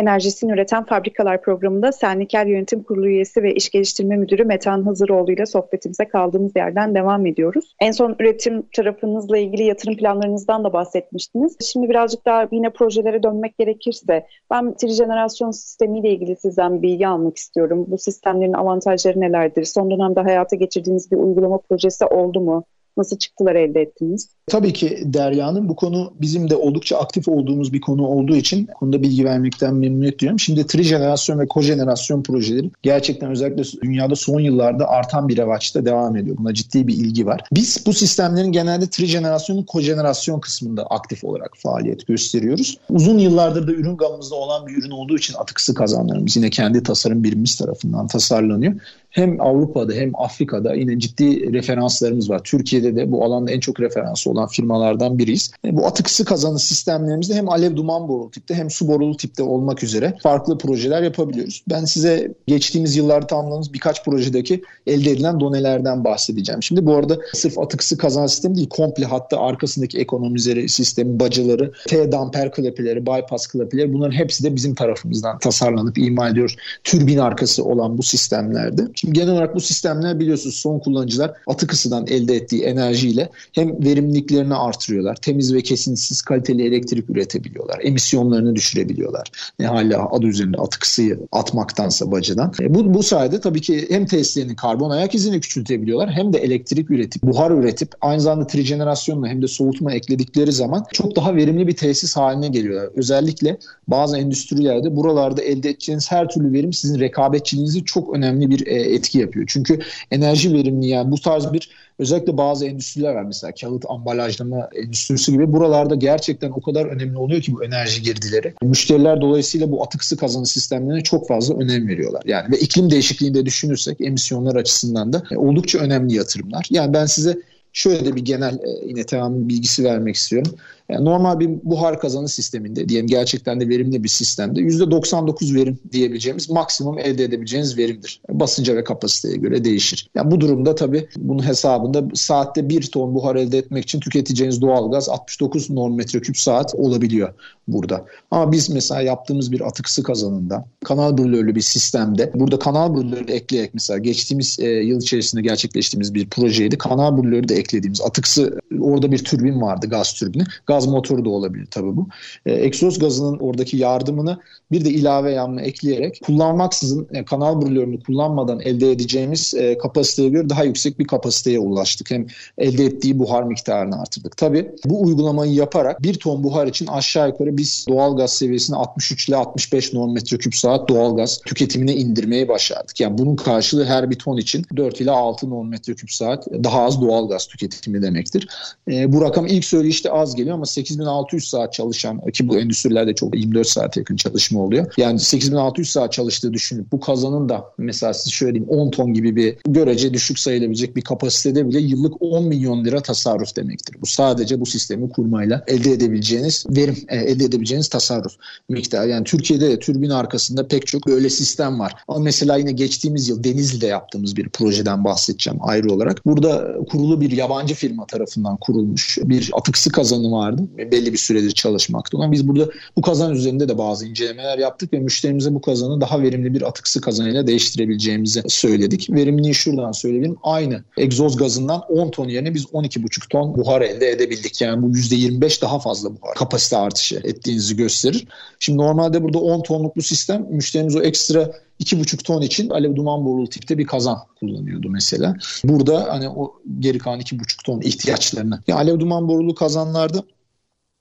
S1: Enerjisini Üreten Fabrikalar programında Senliker Yönetim Kurulu üyesi ve İş Geliştirme Müdürü Metan Hazıroğlu ile sohbetimize kaldığımız yerden devam ediyoruz. En son üretim tarafınızla ilgili yatırım planlarınızdan da bahsetmiştiniz. Şimdi birazcık daha yine projelere dönmek gerekirse ben trijenerasyon sistemiyle ilgili sizden bilgi almak istiyorum. Bu sistemlerin avantajları nelerdir? Son dönemde hayata geçirdiğiniz bir uygulama projesi oldu mu? Nasıl çıktılar elde ettiniz?
S2: Tabii ki Derya'nın bu konu bizim de oldukça aktif olduğumuz bir konu olduğu için konuda bilgi vermekten memnuniyet duyuyorum. Şimdi trijenerasyon ve kojenerasyon projeleri gerçekten özellikle dünyada son yıllarda artan bir revaçta devam ediyor. Buna ciddi bir ilgi var. Biz bu sistemlerin genelde trijenerasyonun kojenerasyon kısmında aktif olarak faaliyet gösteriyoruz. Uzun yıllardır da ürün gamımızda olan bir ürün olduğu için atıksı kazanlarımız yine kendi tasarım birimimiz tarafından tasarlanıyor. Hem Avrupa'da hem Afrika'da yine ciddi referanslarımız var. Türkiye'de de bu alanda en çok referansı olan firmalardan biriyiz. E, bu atık ısı kazanı sistemlerimizde hem alev duman borulu tipte hem su borulu tipte olmak üzere farklı projeler yapabiliyoruz. Ben size geçtiğimiz yıllarda tamamladığımız birkaç projedeki elde edilen donelerden bahsedeceğim. Şimdi bu arada sırf atık ısı kazan sistemi değil komple hatta arkasındaki ekonomizeri sistemi, bacıları, T-damper klepeleri, bypass klepeleri bunların hepsi de bizim tarafımızdan tasarlanıp imal ediyoruz. Türbin arkası olan bu sistemlerde. Şimdi genel olarak bu sistemler biliyorsunuz son kullanıcılar atık ısıdan elde ettiği enerjiyle hem verimlilik verimliliklerini artırıyorlar. Temiz ve kesintisiz kaliteli elektrik üretebiliyorlar. Emisyonlarını düşürebiliyorlar. Ne hala adı üzerinde atık ısıyı atmaktansa bacadan. E, bu, bu sayede tabii ki hem tesislerinin karbon ayak izini küçültebiliyorlar hem de elektrik üretip, buhar üretip aynı zamanda trijenerasyonla hem de soğutma ekledikleri zaman çok daha verimli bir tesis haline geliyorlar. Özellikle bazı endüstrilerde buralarda elde edeceğiniz her türlü verim sizin rekabetçiliğinizi çok önemli bir e, etki yapıyor. Çünkü enerji verimli yani bu tarz bir özellikle bazı endüstriler var mesela kağıt ambalajlama endüstrisi gibi buralarda gerçekten o kadar önemli oluyor ki bu enerji girdileri. Müşteriler dolayısıyla bu atıksı kazanı sistemlerine çok fazla önem veriyorlar. Yani ve iklim değişikliğinde düşünürsek emisyonlar açısından da oldukça önemli yatırımlar. Yani ben size şöyle de bir genel e, yine tamam bilgisi vermek istiyorum. Yani normal bir buhar kazanı sisteminde diyelim gerçekten de verimli bir sistemde %99 verim diyebileceğimiz maksimum elde edebileceğiniz verimdir. Basınca ve kapasiteye göre değişir. Yani bu durumda tabii bunun hesabında saatte 1 ton buhar elde etmek için tüketeceğiniz doğalgaz 69 norm metreküp saat olabiliyor burada. Ama biz mesela yaptığımız bir atıksı kazanında kanal brülörlü bir sistemde burada kanal brülörü ekleyerek mesela geçtiğimiz e, yıl içerisinde gerçekleştiğimiz bir projeydi. Kanal brülörü de eklediğimiz atıksı orada bir türbin vardı gaz türbini. Gaz gaz motoru da olabilir tabii bu. E, egzoz gazının oradaki yardımını bir de ilave yanma ekleyerek kullanmaksızın e, kanal brülörünü kullanmadan elde edeceğimiz e, kapasiteye göre daha yüksek bir kapasiteye ulaştık. Hem elde ettiği buhar miktarını artırdık. Tabii bu uygulamayı yaparak bir ton buhar için aşağı yukarı biz doğal gaz seviyesini 63 ile 65 norm metreküp saat doğal gaz tüketimine indirmeyi başardık. Yani bunun karşılığı her bir ton için 4 ile 6 norm metreküp saat daha az doğal gaz tüketimi demektir. E, bu rakam ilk söyleyişte az geliyor ama 8600 saat çalışan ki bu endüstrilerde çok 24 saat yakın çalışma oluyor. Yani 8600 saat çalıştığı düşünüp bu kazanın da mesela size şöyle diyeyim 10 ton gibi bir görece düşük sayılabilecek bir kapasitede bile yıllık 10 milyon lira tasarruf demektir. Bu sadece bu sistemi kurmayla elde edebileceğiniz verim, e, elde edebileceğiniz tasarruf miktarı. Yani Türkiye'de de türbin arkasında pek çok böyle sistem var. Ama mesela yine geçtiğimiz yıl Denizli'de yaptığımız bir projeden bahsedeceğim ayrı olarak. Burada kurulu bir yabancı firma tarafından kurulmuş bir atıksı kazanı vardı belli bir süredir çalışmakta olan. Biz burada bu kazan üzerinde de bazı incelemeler yaptık ve müşterimize bu kazanı daha verimli bir atıksı kazanıyla değiştirebileceğimizi söyledik. Verimliliği şuradan söyleyebilirim. Aynı egzoz gazından 10 ton yerine biz 12,5 ton buhar elde edebildik. Yani bu %25 daha fazla buhar kapasite artışı ettiğinizi gösterir. Şimdi normalde burada 10 tonluk bu sistem müşterimiz o ekstra 2,5 ton için alev duman borulu tipte bir kazan kullanıyordu mesela. Burada hani o geri kalan 2,5 ton ihtiyaçlarını. Yani alev duman borulu kazanlarda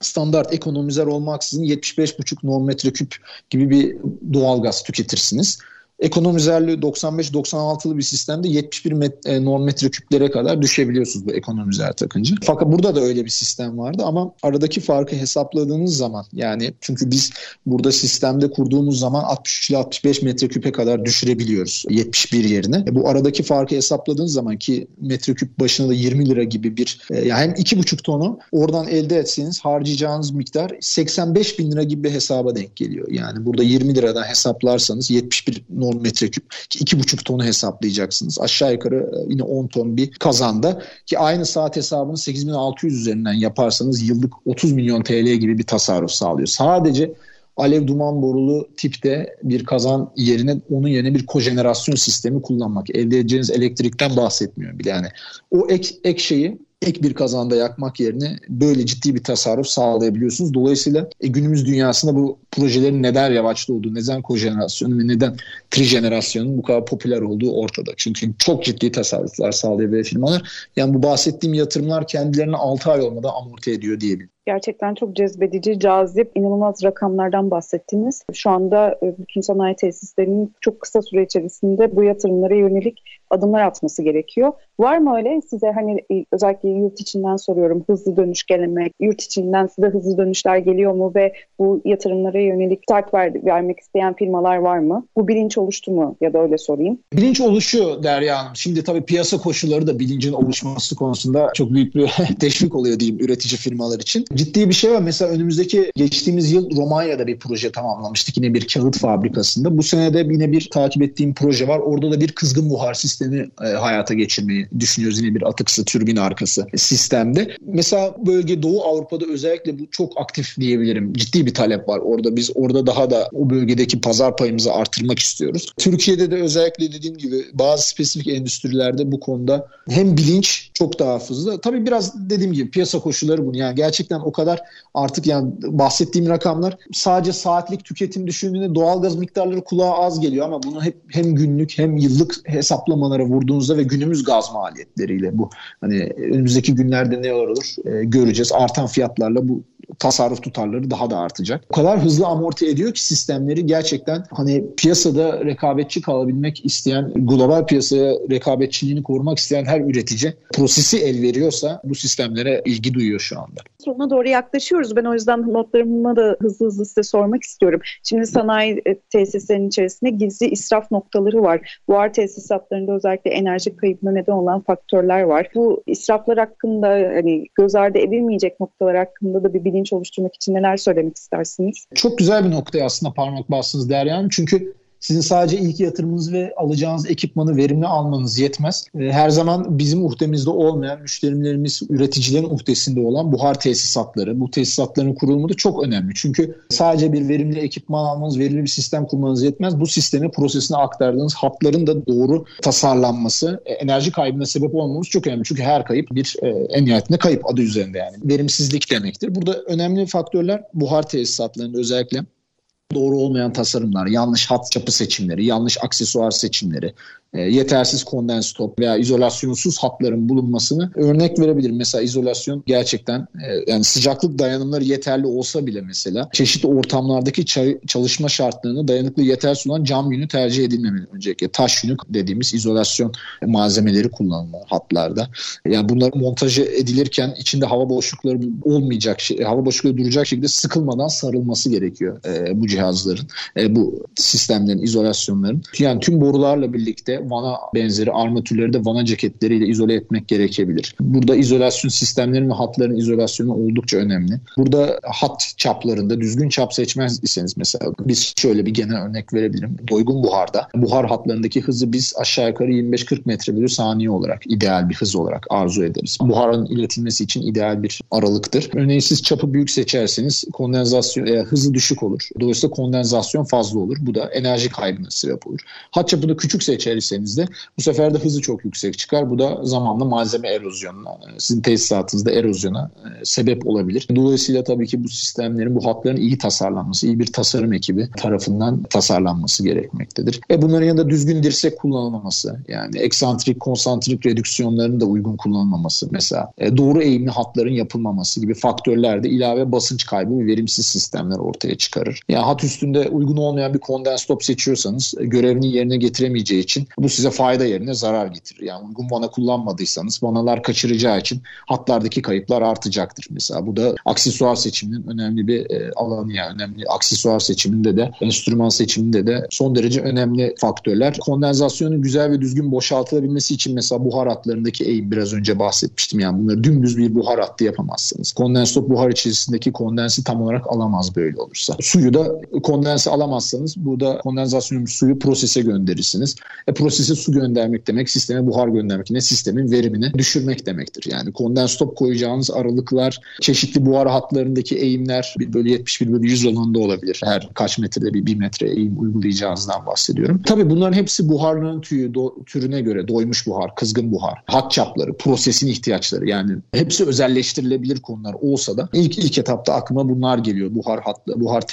S2: standart ekonomizer olmaksızın 75,5 norm metreküp gibi bir doğalgaz tüketirsiniz ekonomizerli 95-96'lı bir sistemde 71 met, e, norm metreküplere kadar düşebiliyorsunuz bu ekonomizer takınca. Fakat burada da öyle bir sistem vardı ama aradaki farkı hesapladığınız zaman yani çünkü biz burada sistemde kurduğumuz zaman 60 ile 65 metreküpe kadar düşürebiliyoruz 71 yerine. E, bu aradaki farkı hesapladığınız zaman ki metreküp başına da 20 lira gibi bir e, yani hem 2,5 tonu oradan elde etseniz harcayacağınız miktar 85 bin lira gibi bir hesaba denk geliyor. Yani burada 20 liradan hesaplarsanız 71 norm norm metreküp ki 2,5 tonu hesaplayacaksınız. Aşağı yukarı e, yine 10 ton bir kazanda ki aynı saat hesabını 8600 üzerinden yaparsanız yıllık 30 milyon TL gibi bir tasarruf sağlıyor. Sadece alev duman borulu tipte bir kazan yerine onun yerine bir kojenerasyon sistemi kullanmak. Elde edeceğiniz elektrikten bahsetmiyorum bile yani. O ek, ek şeyi ek bir kazanda yakmak yerine böyle ciddi bir tasarruf sağlayabiliyorsunuz. Dolayısıyla e, günümüz dünyasında bu projelerin neden yavaşta olduğu, neden kojenerasyonu ve neden trijenerasyonun bu kadar popüler olduğu ortada. Çünkü çok ciddi tasarruflar sağlayabiliyor firmalar. Yani bu bahsettiğim yatırımlar kendilerini 6 ay olmadan amorti ediyor diyebilirim.
S1: Gerçekten çok cezbedici, cazip, inanılmaz rakamlardan bahsettiniz. Şu anda e, bütün sanayi tesislerinin çok kısa süre içerisinde bu yatırımlara yönelik adımlar atması gerekiyor. Var mı öyle size hani e, özellikle yurt içinden soruyorum hızlı dönüş gelemek, yurt içinden size hızlı dönüşler geliyor mu ve bu yatırımlara yönelik start ver, vermek isteyen firmalar var mı? Bu bilinç oluştu mu ya da öyle sorayım.
S2: Bilinç oluşuyor Derya Hanım. Şimdi tabii piyasa koşulları da bilincin oluşması konusunda çok büyük bir teşvik oluyor diyeyim üretici firmalar için. Ciddi bir şey var. Mesela önümüzdeki geçtiğimiz yıl Romanya'da bir proje tamamlamıştık. Yine bir kağıt fabrikasında. Bu sene de yine bir takip ettiğim proje var. Orada da bir kızgın buhar sistemi e, hayata geçirmeyi düşünüyoruz. Yine bir atıksı türbin arkası sistemde. Mesela bölge Doğu Avrupa'da özellikle bu çok aktif diyebilirim. Ciddi bir talep var orada. Biz orada daha da o bölgedeki pazar payımızı artırmak istiyoruz. Türkiye'de de özellikle dediğim gibi bazı spesifik endüstrilerde bu konuda hem bilinç çok daha fazla. Tabii biraz dediğim gibi piyasa koşulları bunu. Yani gerçekten o kadar artık yani bahsettiğim rakamlar sadece saatlik tüketim düşündüğünde doğalgaz miktarları kulağa az geliyor ama bunu hep hem günlük hem yıllık hesaplamalara vurduğunuzda ve günümüz gaz maliyetleriyle bu hani önümüzdeki günlerde ne olur e, göreceğiz. Artan fiyatlarla bu tasarruf tutarları daha da artacak. O kadar hızlı amorti ediyor ki sistemleri gerçekten hani piyasada rekabetçi kalabilmek isteyen, global piyasaya rekabetçiliğini korumak isteyen her üretici prosesi el veriyorsa bu sistemlere ilgi duyuyor şu anda.
S1: Sonuna doğru yaklaşıyoruz. Ben o yüzden notlarıma da hızlı hızlı size sormak istiyorum. Şimdi sanayi e, tesislerinin içerisinde gizli israf noktaları var. Buhar tesisatlarında özellikle enerji kaybına neden olan faktörler var. Bu israflar hakkında hani göz ardı edilmeyecek noktalar hakkında da bir bilinç oluşturmak için neler söylemek istersiniz?
S2: Çok güzel bir noktaya aslında parmak bastınız Derya Hanım. Çünkü sizin sadece ilk yatırımınız ve alacağınız ekipmanı verimli almanız yetmez. Her zaman bizim uhdemizde olmayan, müşterilerimiz, üreticilerin uhdesinde olan buhar tesisatları, bu tesisatların kurulumu da çok önemli. Çünkü sadece bir verimli ekipman almanız, verimli bir sistem kurmanız yetmez. Bu sistemi prosesine aktardığınız hatların da doğru tasarlanması, e, enerji kaybına sebep olmamız çok önemli. Çünkü her kayıp bir e, en nihayetinde kayıp adı üzerinde yani. Verimsizlik demektir. Burada önemli faktörler buhar tesisatlarında özellikle doğru olmayan tasarımlar, yanlış hat çapı seçimleri, yanlış aksesuar seçimleri, e, yetersiz kondens top veya izolasyonsuz hatların bulunmasını örnek verebilirim. Mesela izolasyon gerçekten e, yani sıcaklık dayanımları yeterli olsa bile mesela çeşitli ortamlardaki çalışma şartlarını dayanıklı yetersiz olan cam yünü tercih edilmemeli öncelikle. Taş yünü dediğimiz izolasyon malzemeleri kullanılmalı hatlarda. Yani bunlar montajı edilirken içinde hava boşlukları olmayacak, hava boşlukları duracak şekilde sıkılmadan sarılması gerekiyor e, bu cihazların, e, bu sistemlerin, izolasyonların. Yani tüm borularla birlikte vana benzeri armatürleri de vana ceketleriyle izole etmek gerekebilir. Burada izolasyon sistemlerinin ve hatların izolasyonu oldukça önemli. Burada hat çaplarında düzgün çap seçmez iseniz mesela biz şöyle bir genel örnek verebilirim. Doygun buharda buhar hatlarındaki hızı biz aşağı yukarı 25-40 metre bölü saniye olarak ideal bir hız olarak arzu ederiz. Buharın iletilmesi için ideal bir aralıktır. Örneğin siz çapı büyük seçerseniz kondensasyon e, hızı düşük olur. Dolayısıyla kondensasyon fazla olur. Bu da enerji kaybına sebep olur. Hat çapını küçük seçerseniz de bu sefer de hızı çok yüksek çıkar. Bu da zamanla malzeme erozyonuna, e, sizin tesisatınızda erozyona e, sebep olabilir. Dolayısıyla tabii ki bu sistemlerin, bu hatların iyi tasarlanması, iyi bir tasarım ekibi tarafından tasarlanması gerekmektedir. E bunların yanında düzgün dirsek kullanılmaması, yani eksantrik, konsantrik redüksiyonların da uygun kullanılmaması mesela, e, doğru eğimli hatların yapılmaması gibi faktörler de ilave basınç kaybı ve verimsiz sistemler ortaya çıkarır. Yani hat üstünde uygun olmayan bir kondens stop seçiyorsanız e, görevini yerine getiremeyeceği için bu size fayda yerine zarar getirir. Yani uygun vana kullanmadıysanız vanalar kaçıracağı için hatlardaki kayıplar artacaktır mesela. Bu da aksesuar seçiminin önemli bir e, alanı yani önemli aksesuar seçiminde de enstrüman seçiminde de son derece önemli faktörler. Kondensasyonun güzel ve düzgün boşaltılabilmesi için mesela buhar hatlarındaki eğim biraz önce bahsetmiştim yani bunları dümdüz bir buhar hattı yapamazsınız. Kondensstop buhar içerisindeki kondensi tam olarak alamaz böyle olursa. Suyu da kondensi alamazsanız bu da kondensasyon suyu prosese gönderirsiniz. E, prosese su göndermek demek sisteme buhar göndermek. Ne sistemin verimini düşürmek demektir. Yani kondensstop koyacağınız aralıklar, çeşitli buhar hatlarındaki eğimler 1 bölü 70, 1 bölü 100 oranında olabilir. Her kaç metrede bir 1 metre eğim uygulayacağınızdan bahsediyorum. Tabii bunların hepsi buharların tüyü, do, türüne göre doymuş buhar, kızgın buhar, hat çapları, prosesin ihtiyaçları yani hepsi özelleştirilebilir konular olsa da ilk ilk etapta aklıma bunlar geliyor. Buhar hatlı, buhar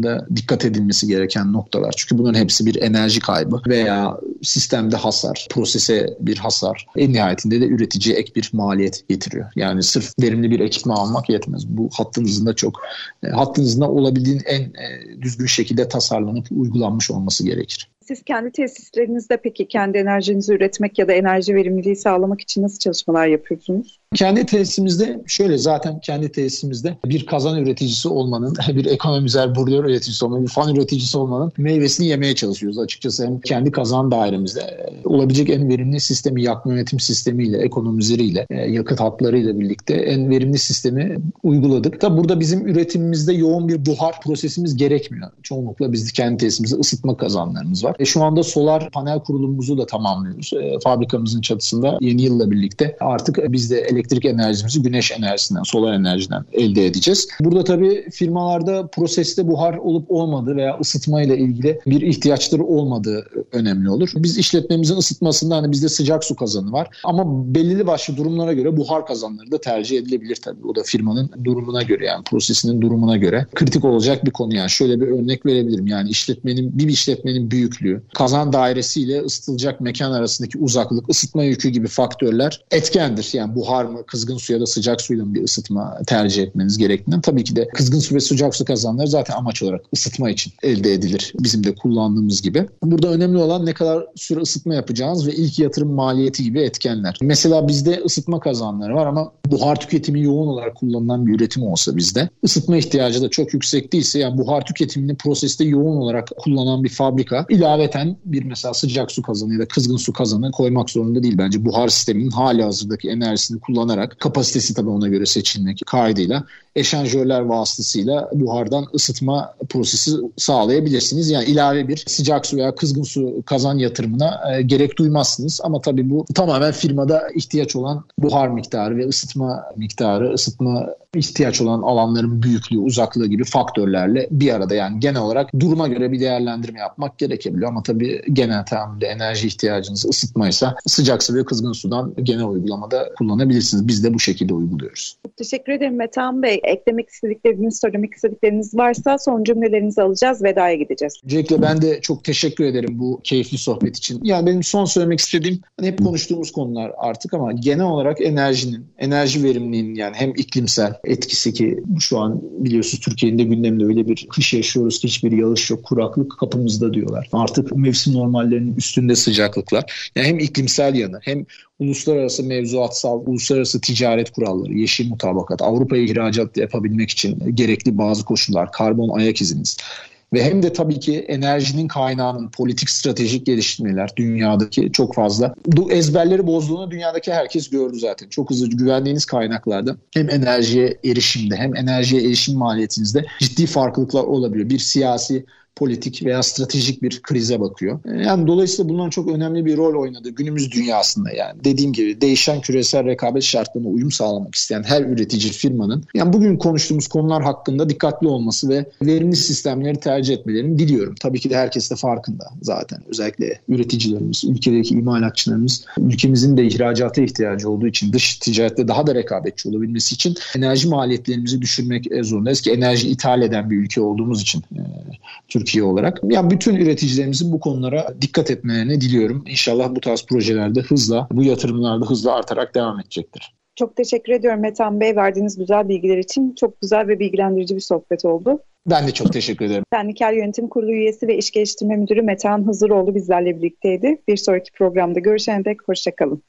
S2: tesisatlarında dikkat edilmesi gereken noktalar. Çünkü bunların hepsi bir enerji kaybı veya sistemde hasar, prosese bir hasar. En nihayetinde de üreticiye ek bir maliyet getiriyor. Yani sırf verimli bir ekipman almak yetmez. Bu hattınızın da çok e, hattınızın olabildiğin en e, düzgün şekilde tasarlanıp uygulanmış olması gerekir.
S1: Siz kendi tesislerinizde peki kendi enerjinizi üretmek ya da enerji verimliliği sağlamak için nasıl çalışmalar yapıyorsunuz?
S2: Kendi tesisimizde şöyle zaten kendi tesisimizde bir kazan üreticisi olmanın, bir ekonomizer burger üreticisi olmanın, bir fan üreticisi olmanın meyvesini yemeye çalışıyoruz açıkçası. Hem kendi kazan dairemizde e, olabilecek en verimli sistemi yakma yönetim sistemiyle, ekonomizeriyle, e, yakıt hatlarıyla birlikte en verimli sistemi uyguladık. Da burada bizim üretimimizde yoğun bir buhar prosesimiz gerekmiyor. Çoğunlukla biz kendi tesisimizde ısıtma kazanlarımız var. E şu anda solar panel kurulumumuzu da tamamlıyoruz. E, fabrikamızın çatısında yeni yılla birlikte artık biz de elektrik enerjimizi güneş enerjisinden, solar enerjiden elde edeceğiz. Burada tabii firmalarda proseste buhar olup olmadığı veya ısıtma ile ilgili bir ihtiyaçları olmadığı önemli olur. Biz işletmemizin ısıtmasında hani bizde sıcak su kazanı var ama belirli başlı durumlara göre buhar kazanları da tercih edilebilir tabii. O da firmanın durumuna göre yani prosesinin durumuna göre kritik olacak bir konu yani. Şöyle bir örnek verebilirim yani işletmenin bir işletmenin büyüklüğü, kazan dairesiyle ısıtılacak mekan arasındaki uzaklık, ısıtma yükü gibi faktörler etkendir. Yani buhar mı, kızgın su ya da sıcak suyla mı bir ısıtma tercih etmeniz gerektiğinden tabii ki de kızgın su ve sıcak su kazanları zaten amaç olarak ısıtma için elde edilir. Bizim de kullandığımız gibi. Burada önemli olan ne kadar süre ısıtma yapacağınız ve ilk yatırım maliyeti gibi etkenler. Mesela bizde ısıtma kazanları var ama buhar tüketimi yoğun olarak kullanılan bir üretim olsa bizde ısıtma ihtiyacı da çok yüksek değilse yani buhar tüketimini proseste yoğun olarak kullanan bir fabrika ilaveten bir mesela sıcak su kazanı ya da kızgın su kazanı koymak zorunda değil. Bence buhar sisteminin hali hazırdaki enerjisini kullanarak kapasitesi tabii ona göre seçilmek kaydıyla eşanjörler vasıtasıyla buhardan ısıtma prosesi sağlayabilirsiniz. Yani ilave bir sıcak su veya kızgın su kazan yatırımına e, gerek duymazsınız. Ama tabii bu tamamen firmada ihtiyaç olan buhar miktarı ve ısıtma miktarı, ısıtma ihtiyaç olan alanların büyüklüğü, uzaklığı gibi faktörlerle bir arada yani genel olarak duruma göre bir değerlendirme yapmak gerekebiliyor. Ama tabii genel tahammülde enerji ihtiyacınız ısıtmaysa sıcak su ve kızgın sudan genel uygulamada kullanabilirsiniz. Biz de bu şekilde uyguluyoruz.
S1: Teşekkür ederim Metehan Bey. Eklemek istedikleriniz, söylemek istedikleriniz varsa son cümlelerinizi alacağız. Veda'ya gideceğiz.
S2: Öncelikle ben de çok teşekkür ederim bu keyifli sohbet için. Yani benim son söylemek istediğim hani hep konuştuğumuz konular artık ama genel olarak enerjinin, enerji verimliliğinin yani hem iklimsel etkisi ki şu an biliyorsunuz Türkiye'nin de gündeminde öyle bir kış yaşıyoruz ki hiçbir yağış yok, kuraklık kapımızda diyorlar. Artık mevsim normallerinin üstünde sıcaklıklar. Yani hem iklimsel yanı hem uluslararası mevzuatsal, uluslararası ticaret kuralları, yeşil mutabakat, Avrupa'ya ihracat yapabilmek için gerekli bazı koşullar, karbon ayak iziniz ve hem de tabii ki enerjinin kaynağının politik stratejik geliştirmeler dünyadaki çok fazla. Bu ezberleri bozduğunu dünyadaki herkes gördü zaten. Çok hızlı güvendiğiniz kaynaklarda hem enerjiye erişimde hem enerjiye erişim maliyetinizde ciddi farklılıklar olabiliyor. Bir siyasi politik veya stratejik bir krize bakıyor. E, yani dolayısıyla bunların çok önemli bir rol oynadı günümüz dünyasında yani. Dediğim gibi değişen küresel rekabet şartlarına uyum sağlamak isteyen her üretici firmanın yani bugün konuştuğumuz konular hakkında dikkatli olması ve verimli sistemleri tercih etmelerini diliyorum. Tabii ki de herkes de farkında zaten. Özellikle üreticilerimiz, ülkedeki imalatçılarımız ülkemizin de ihracata ihtiyacı olduğu için dış ticarette daha da rekabetçi olabilmesi için enerji maliyetlerimizi düşürmek zorundayız ki enerji ithal eden bir ülke olduğumuz için e, Türkiye olarak. Yani bütün üreticilerimizin bu konulara dikkat etmelerini diliyorum. İnşallah bu tarz projelerde hızla, bu yatırımlarda hızla artarak devam edecektir.
S1: Çok teşekkür ediyorum Metan Bey verdiğiniz güzel bilgiler için. Çok güzel ve bilgilendirici bir sohbet oldu.
S2: Ben de çok teşekkür ederim.
S1: Sendikel Yönetim Kurulu üyesi ve İş Geliştirme Müdürü Metehan Hızıroğlu bizlerle birlikteydi. Bir sonraki programda görüşene dek hoşçakalın.